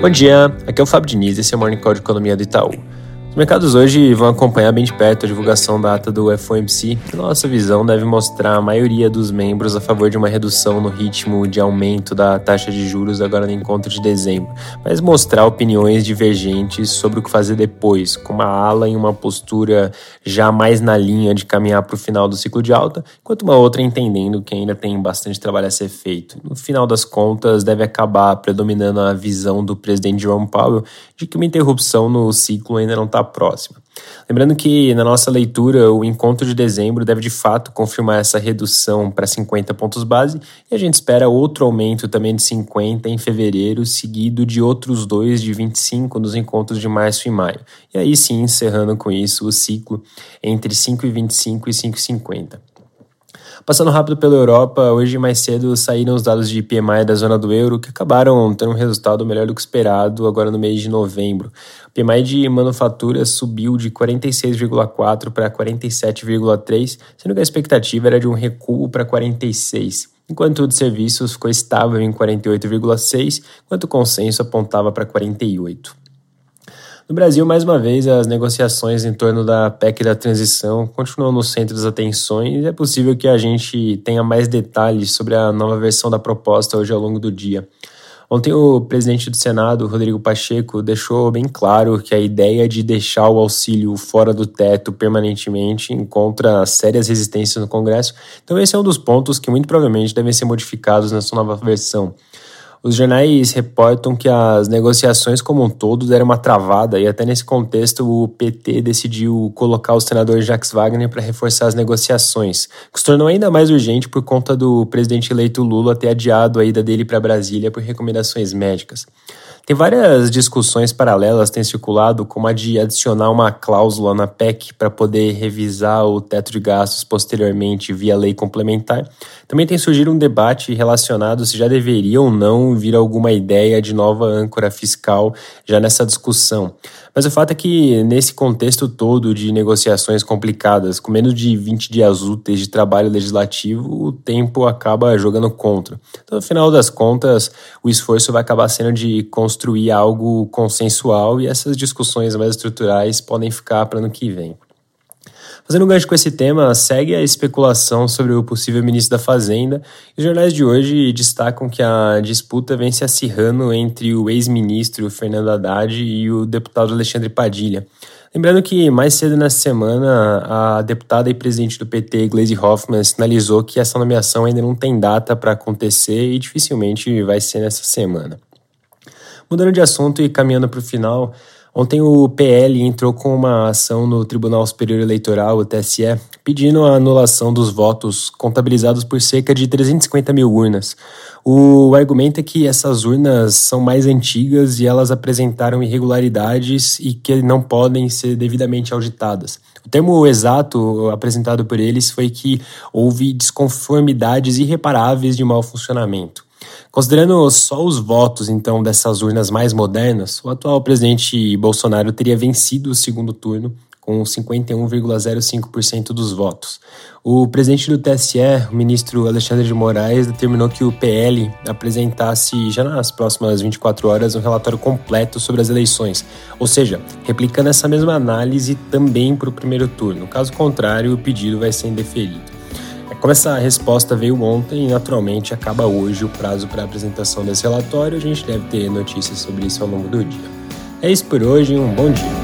Bom dia, aqui é o Fábio Diniz, esse é o Morning Call de Economia do Itaú. Os mercados hoje vão acompanhar bem de perto a divulgação da ata do FOMC, que nossa visão deve mostrar a maioria dos membros a favor de uma redução no ritmo de aumento da taxa de juros agora no encontro de dezembro, mas mostrar opiniões divergentes sobre o que fazer depois, com uma ala em uma postura já mais na linha de caminhar para o final do ciclo de alta, enquanto uma outra entendendo que ainda tem bastante trabalho a ser feito. No final das contas, deve acabar predominando a visão do presidente Jerome Powell de que uma interrupção no ciclo ainda não está próxima. Lembrando que na nossa leitura o encontro de dezembro deve de fato confirmar essa redução para 50 pontos base e a gente espera outro aumento também de 50 em fevereiro, seguido de outros dois de 25 nos encontros de março e maio. E aí sim, encerrando com isso o ciclo entre 5,25 e 5,50. Passando rápido pela Europa, hoje mais cedo saíram os dados de PMI da zona do euro, que acabaram tendo um resultado melhor do que esperado agora no mês de novembro. O PMI de manufatura subiu de 46,4 para 47,3, sendo que a expectativa era de um recuo para 46 enquanto o de serviços ficou estável em 48,6, enquanto o consenso apontava para 48. No Brasil, mais uma vez, as negociações em torno da PEC da transição continuam no centro das atenções e é possível que a gente tenha mais detalhes sobre a nova versão da proposta hoje ao longo do dia. Ontem, o presidente do Senado, Rodrigo Pacheco, deixou bem claro que a ideia de deixar o auxílio fora do teto permanentemente encontra sérias resistências no Congresso. Então, esse é um dos pontos que muito provavelmente devem ser modificados nessa nova versão. Os jornais reportam que as negociações como um todo deram uma travada e até nesse contexto o PT decidiu colocar o senador Jacques Wagner para reforçar as negociações, que se tornou ainda mais urgente por conta do presidente eleito Lula ter adiado a ida dele para Brasília por recomendações médicas. Tem várias discussões paralelas têm circulado, como a de adicionar uma cláusula na PEC para poder revisar o teto de gastos posteriormente via lei complementar. Também tem surgido um debate relacionado se já deveria ou vir alguma ideia de nova âncora fiscal já nessa discussão. Mas o fato é que, nesse contexto todo de negociações complicadas, com menos de 20 dias úteis de trabalho legislativo, o tempo acaba jogando contra. Então, no final das contas, o esforço vai acabar sendo de construir algo consensual e essas discussões mais estruturais podem ficar para ano que vem. Fazendo um gancho com esse tema, segue a especulação sobre o possível ministro da Fazenda. Os jornais de hoje destacam que a disputa vem se acirrando entre o ex-ministro Fernando Haddad e o deputado Alexandre Padilha. Lembrando que mais cedo nessa semana, a deputada e presidente do PT, Gleisi Hoffmann, sinalizou que essa nomeação ainda não tem data para acontecer e dificilmente vai ser nessa semana. Mudando de assunto e caminhando para o final, Ontem o PL entrou com uma ação no Tribunal Superior Eleitoral, o TSE, pedindo a anulação dos votos contabilizados por cerca de 350 mil urnas. O argumento é que essas urnas são mais antigas e elas apresentaram irregularidades e que não podem ser devidamente auditadas. O termo exato apresentado por eles foi que houve desconformidades irreparáveis de mau funcionamento. Considerando só os votos, então, dessas urnas mais modernas, o atual presidente Bolsonaro teria vencido o segundo turno com 51,05% dos votos. O presidente do TSE, o ministro Alexandre de Moraes, determinou que o PL apresentasse já nas próximas 24 horas um relatório completo sobre as eleições, ou seja, replicando essa mesma análise também para o primeiro turno. Caso contrário, o pedido vai ser indeferido. Como essa resposta veio ontem, naturalmente acaba hoje o prazo para apresentação desse relatório. A gente deve ter notícias sobre isso ao longo do dia. É isso por hoje, um bom dia.